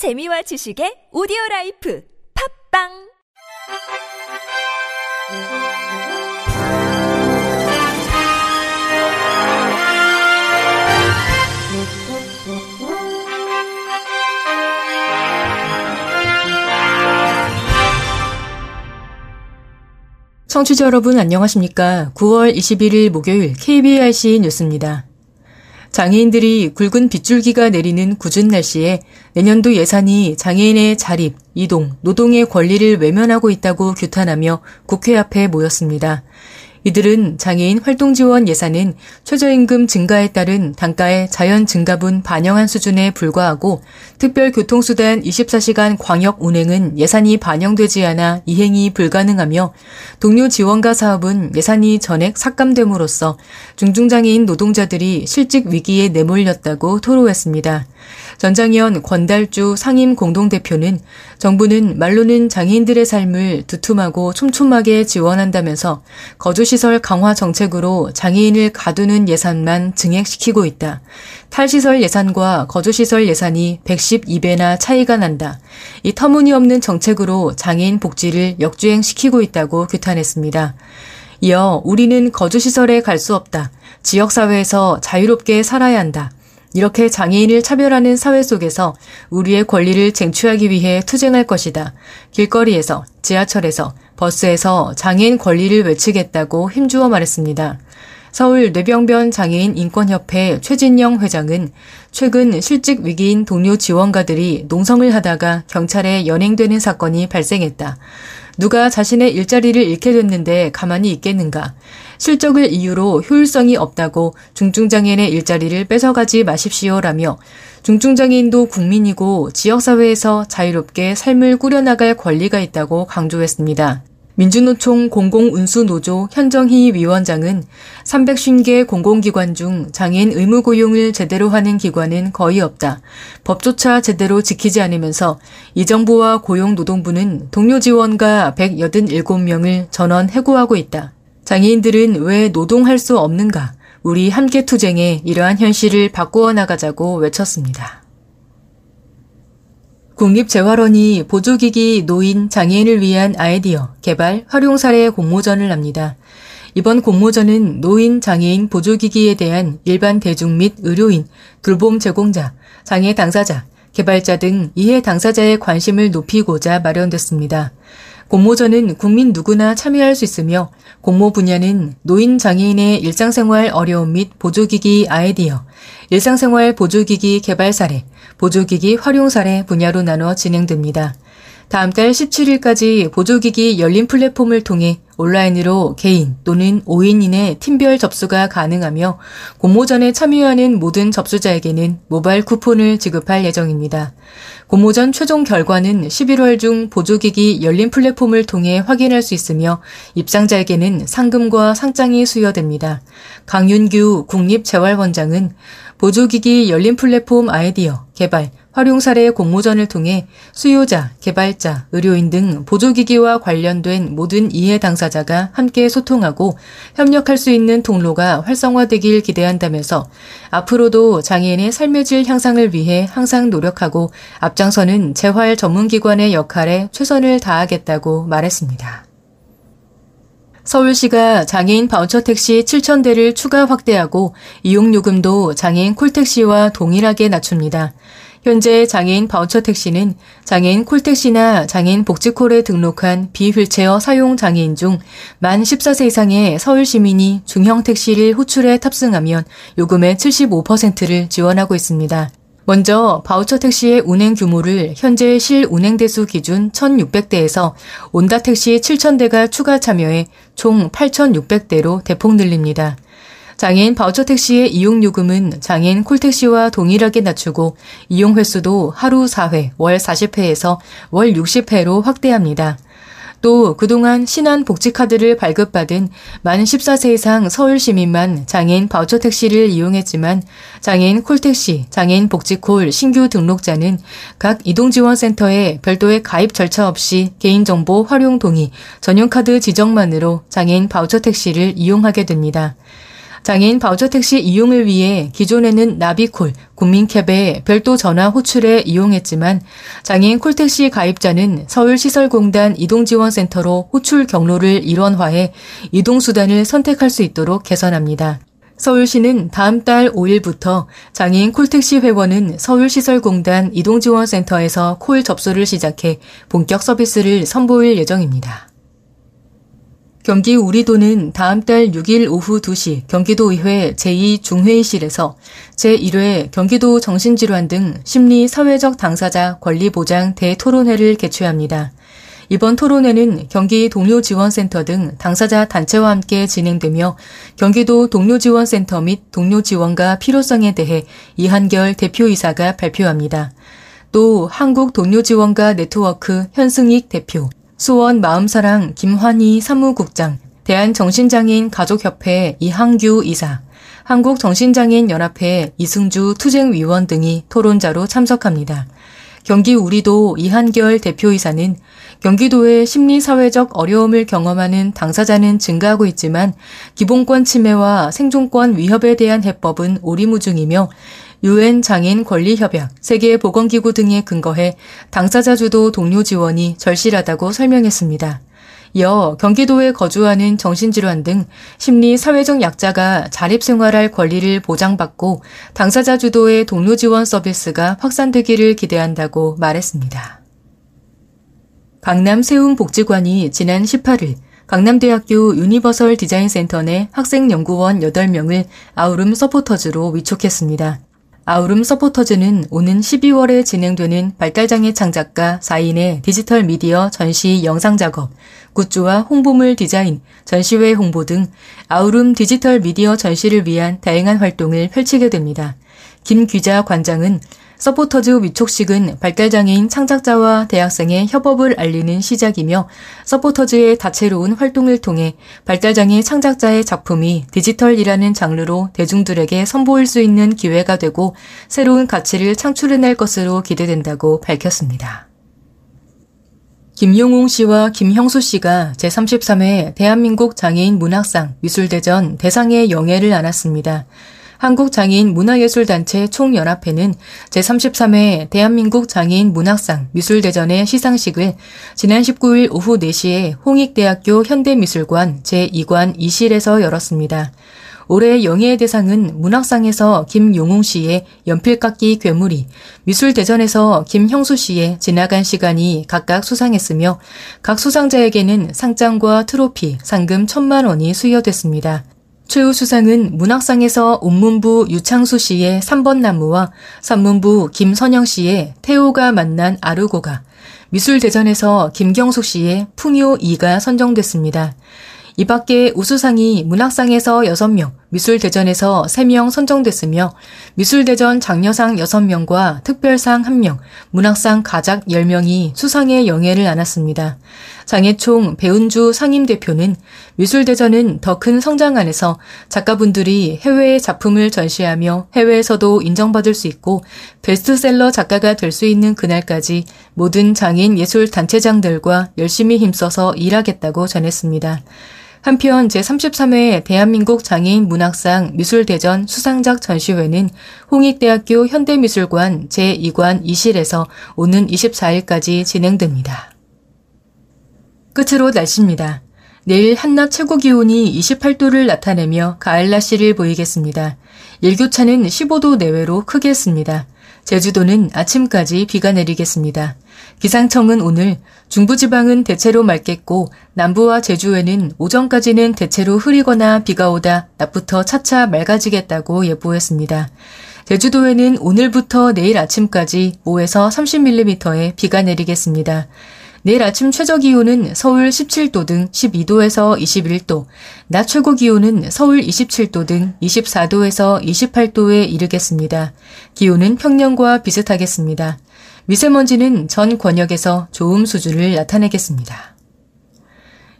재미와 지식의 오디오 라이프 팝빵 청취자 여러분 안녕하십니까? 9월 21일 목요일 KBRC 뉴스입니다. 장애인들이 굵은 빗줄기가 내리는 궂은 날씨에 내년도 예산이 장애인의 자립, 이동, 노동의 권리를 외면하고 있다고 규탄하며 국회 앞에 모였습니다. 이들은 장애인 활동 지원 예산은 최저임금 증가에 따른 단가의 자연 증가분 반영한 수준에 불과하고 특별 교통수단 24시간 광역 운행은 예산이 반영되지 않아 이행이 불가능하며 동료 지원가 사업은 예산이 전액 삭감됨으로써 중증장애인 노동자들이 실직 위기에 내몰렸다고 토로했습니다. 전장현 권달주 상임 공동대표는 정부는 말로는 장애인들의 삶을 두툼하고 촘촘하게 지원한다면서 거주시설 강화 정책으로 장애인을 가두는 예산만 증액시키고 있다. 탈시설 예산과 거주시설 예산이 112배나 차이가 난다. 이 터무니없는 정책으로 장애인 복지를 역주행시키고 있다고 규탄했습니다. 이어 우리는 거주시설에 갈 수 없다. 지역사회에서 자유롭게 살아야 한다. 이렇게 장애인을 차별하는 사회 속에서 우리의 권리를 쟁취하기 위해 투쟁할 것이다. 길거리에서, 지하철에서, 버스에서 장애인 권리를 외치겠다고 힘주어 말했습니다. 서울 뇌병변 장애인 인권협회 최진영 회장은 최근 실직 위기인 동료 지원가들이 농성을 하다가 경찰에 연행되는 사건이 발생했다. 누가 자신의 일자리를 잃게 됐는데 가만히 있겠는가. 실적을 이유로 효율성이 없다고 중증장애인의 일자리를 뺏어가지 마십시오라며 중증장애인도 국민이고 지역사회에서 자유롭게 삶을 꾸려나갈 권리가 있다고 강조했습니다. 민주노총 공공운수노조 현정희 위원장은 350개 공공기관 중 장애인 의무 고용을 제대로 하는 기관은 거의 없다. 법조차 제대로 지키지 않으면서 이 정부와 고용노동부는 동료 지원가 187명을 전원 해고하고 있다. 장애인들은 왜 노동할 수 없는가? 우리 함께 투쟁해 이러한 현실을 바꾸어 나가자고 외쳤습니다. 국립재활원이 보조기기 노인 장애인을 위한 아이디어 개발 활용 사례 공모전을 합니다. 이번 공모전은 노인 장애인 보조기기에 대한 일반 대중 및 의료인, 돌봄 제공자, 장애 당사자, 개발자 등 이해 당사자의 관심을 높이고자 마련됐습니다. 공모전은 국민 누구나 참여할 수 있으며 공모 분야는 노인 장애인의 일상생활 어려움 및 보조기기 아이디어, 일상생활 보조기기 개발 사례, 보조기기 활용 사례 분야로 나눠 진행됩니다. 다음 달 17일까지 보조기기 열린 플랫폼을 통해 온라인으로 개인 또는 5인인의 팀별 접수가 가능하며 공모전에 참여하는 모든 접수자에게는 모바일 쿠폰을 지급할 예정입니다. 공모전 최종 결과는 11월 중 보조기기 열린 플랫폼을 통해 확인할 수 있으며 입상자에게는 상금과 상장이 수여됩니다. 강윤규 국립재활원장은 보조기기 열린 플랫폼 아이디어, 개발, 활용 사례 공모전을 통해 수요자, 개발자, 의료인 등 보조기기와 관련된 모든 이해 당사자가 함께 소통하고 협력할 수 있는 통로가 활성화되길 기대한다면서 앞으로도 장애인의 삶의 질 향상을 위해 항상 노력하고 앞장서는 재활 전문기관의 역할에 최선을 다하겠다고 말했습니다. 서울시가 장애인 바우처 택시 7,000대를 추가 확대하고 이용요금도 장애인 콜택시와 동일하게 낮춥니다. 현재 장애인 바우처 택시는 장애인 콜택시나 장애인 복지콜에 등록한 비휠체어 사용 장애인 중 만 14세 이상의 서울 시민이 중형 택시를 호출해 탑승하면 요금의 75%를 지원하고 있습니다. 먼저 바우처 택시의 운행 규모를 현재 실 운행 대수 기준 1,600대에서 온다 택시 7,000대가 추가 참여해 총 8,600대로 대폭 늘립니다. 장애인 바우처 택시의 이용 요금은 장애인 콜택시와 동일하게 낮추고 이용 횟수도 하루 4회, 월 40회에서 월 60회로 확대합니다. 또 그동안 신한 복지카드를 발급받은 만 14세 이상 서울 시민만 장애인 바우처 택시를 이용했지만 장애인 콜택시, 장애인 복지콜 신규 등록자는 각 이동지원센터에 별도의 가입 절차 없이 개인정보 활용 동의, 전용카드 지정만으로 장애인 바우처 택시를 이용하게 됩니다. 장애인 바우처 택시 이용을 위해 기존에는 나비콜, 국민캡에 별도 전화 호출에 이용했지만 장애인 콜택시 가입자는 서울시설공단 이동지원센터로 호출 경로를 일원화해 이동수단을 선택할 수 있도록 개선합니다. 서울시는 다음 달 5일부터 장애인 콜택시 회원은 서울시설공단 이동지원센터에서 콜 접수를 시작해 본격 서비스를 선보일 예정입니다. 경기 우리도는 다음 달 6일 오후 2시 경기도의회 제2중회의실에서 제1회 경기도 정신질환 등 심리 사회적 당사자 권리 보장 대토론회를 개최합니다. 이번 토론회는 경기 동료지원센터 등 당사자 단체와 함께 진행되며 경기도 동료지원센터 및 동료지원과 필요성에 대해 이한결 대표이사가 발표합니다. 또 한국 동료지원가 네트워크 현승익 대표, 수원 마음사랑 김환희 사무국장, 대한정신장애인 가족협회 이항규 이사, 한국정신장애인 연합회 이승주 투쟁위원 등이 토론자로 참석합니다. 경기 우리도 이한결 대표이사는 경기도의 심리사회적 어려움을 경험하는 당사자는 증가하고 있지만 기본권 침해와 생존권 위협에 대한 해법은 오리무중이며 유엔 장애인 권리협약, 세계보건기구 등에 근거해 당사자 주도 동료 지원이 절실하다고 설명했습니다. 이어 경기도에 거주하는 정신질환 등 심리 사회적 약자가 자립생활할 권리를 보장받고 당사자 주도의 동료 지원 서비스가 확산되기를 기대한다고 말했습니다. 강남세움복지관이 지난 18일 강남대학교 유니버설 디자인센터 내 학생연구원 8명을 아우름 서포터즈로 위촉했습니다. 아우름 서포터즈는 오는 12월에 진행되는 발달장애 창작가 4인의 디지털 미디어 전시 영상 작업, 굿즈와 홍보물 디자인, 전시회 홍보 등 아우름 디지털 미디어 전시를 위한 다양한 활동을 펼치게 됩니다. 김 기자 관장은 서포터즈 위촉식은 발달장애인 창작자와 대학생의 협업을 알리는 시작이며 서포터즈의 다채로운 활동을 통해 발달장애 창작자의 작품이 디지털이라는 장르로 대중들에게 선보일 수 있는 기회가 되고 새로운 가치를 창출해낼 것으로 기대된다고 밝혔습니다. 김용웅 씨와 김형수 씨가 제33회 대한민국 장애인 문학상 미술대전 대상의 영예를 안았습니다. 한국장애인 문화예술단체 총연합회는 제33회 대한민국 장애인 문학상 미술대전의 시상식을 지난 19일 오후 4시에 홍익대학교 현대미술관 제2관 2실에서 열었습니다. 올해 영예의 대상은 문학상에서 김용웅 씨의 연필깎이 괴물이, 미술대전에서 김형수 씨의 지나간 시간이 각각 수상했으며 각 수상자에게는 상장과 트로피, 상금 천만 원이 수여됐습니다. 최우 수상은 문학상에서 온문부 유창수 씨의 3번 나무와 산문부 김선영 씨의 태호가 만난 아르고가, 미술대전에서 김경숙 씨의 풍요 2가 선정됐습니다. 이 밖에 우수상이 문학상에서 6명, 미술대전에서 3명 선정됐으며 미술대전 장려상 6명과 특별상 1명, 문학상 가작 10명이 수상의 영예를 안았습니다. 장애총 배운주 상임대표는 미술대전은 더 큰 성장 안에서 작가분들이 해외의 작품을 전시하며 해외에서도 인정받을 수 있고 베스트셀러 작가가 될 수 있는 그날까지 모든 장애인 예술 단체장들과 열심히 힘써서 일하겠다고 전했습니다. 한편 제33회 대한민국 장애인 문학상 미술대전 수상작 전시회는 홍익대학교 현대미술관 제2관 2실에서 오는 24일까지 진행됩니다. 끝으로 날씨입니다. 내일 한낮 최고 기온이 28도를 나타내며 가을 날씨를 보이겠습니다. 일교차는 15도 내외로 크겠습니다. 제주도는 아침까지 비가 내리겠습니다. 기상청은 오늘 중부지방은 대체로 맑겠고 남부와 제주에는 오전까지는 대체로 흐리거나 비가 오다 낮부터 차차 맑아지겠다고 예보했습니다. 제주도에는 오늘부터 내일 아침까지 5에서 30mm의 비가 내리겠습니다. 내일 아침 최저 기온은 서울 17도 등 12도에서 21도, 낮 최고 기온은 서울 27도 등 24도에서 28도에 이르겠습니다. 기온은 평년과 비슷하겠습니다. 미세먼지는 전 권역에서 좋음 수준을 나타내겠습니다.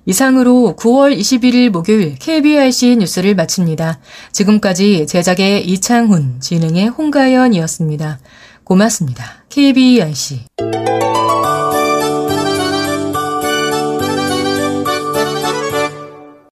이상으로 9월 21일 목요일 KBRC 뉴스를 마칩니다. 지금까지 제작의 이창훈, 진행의 홍가연이었습니다. 고맙습니다. KBRC.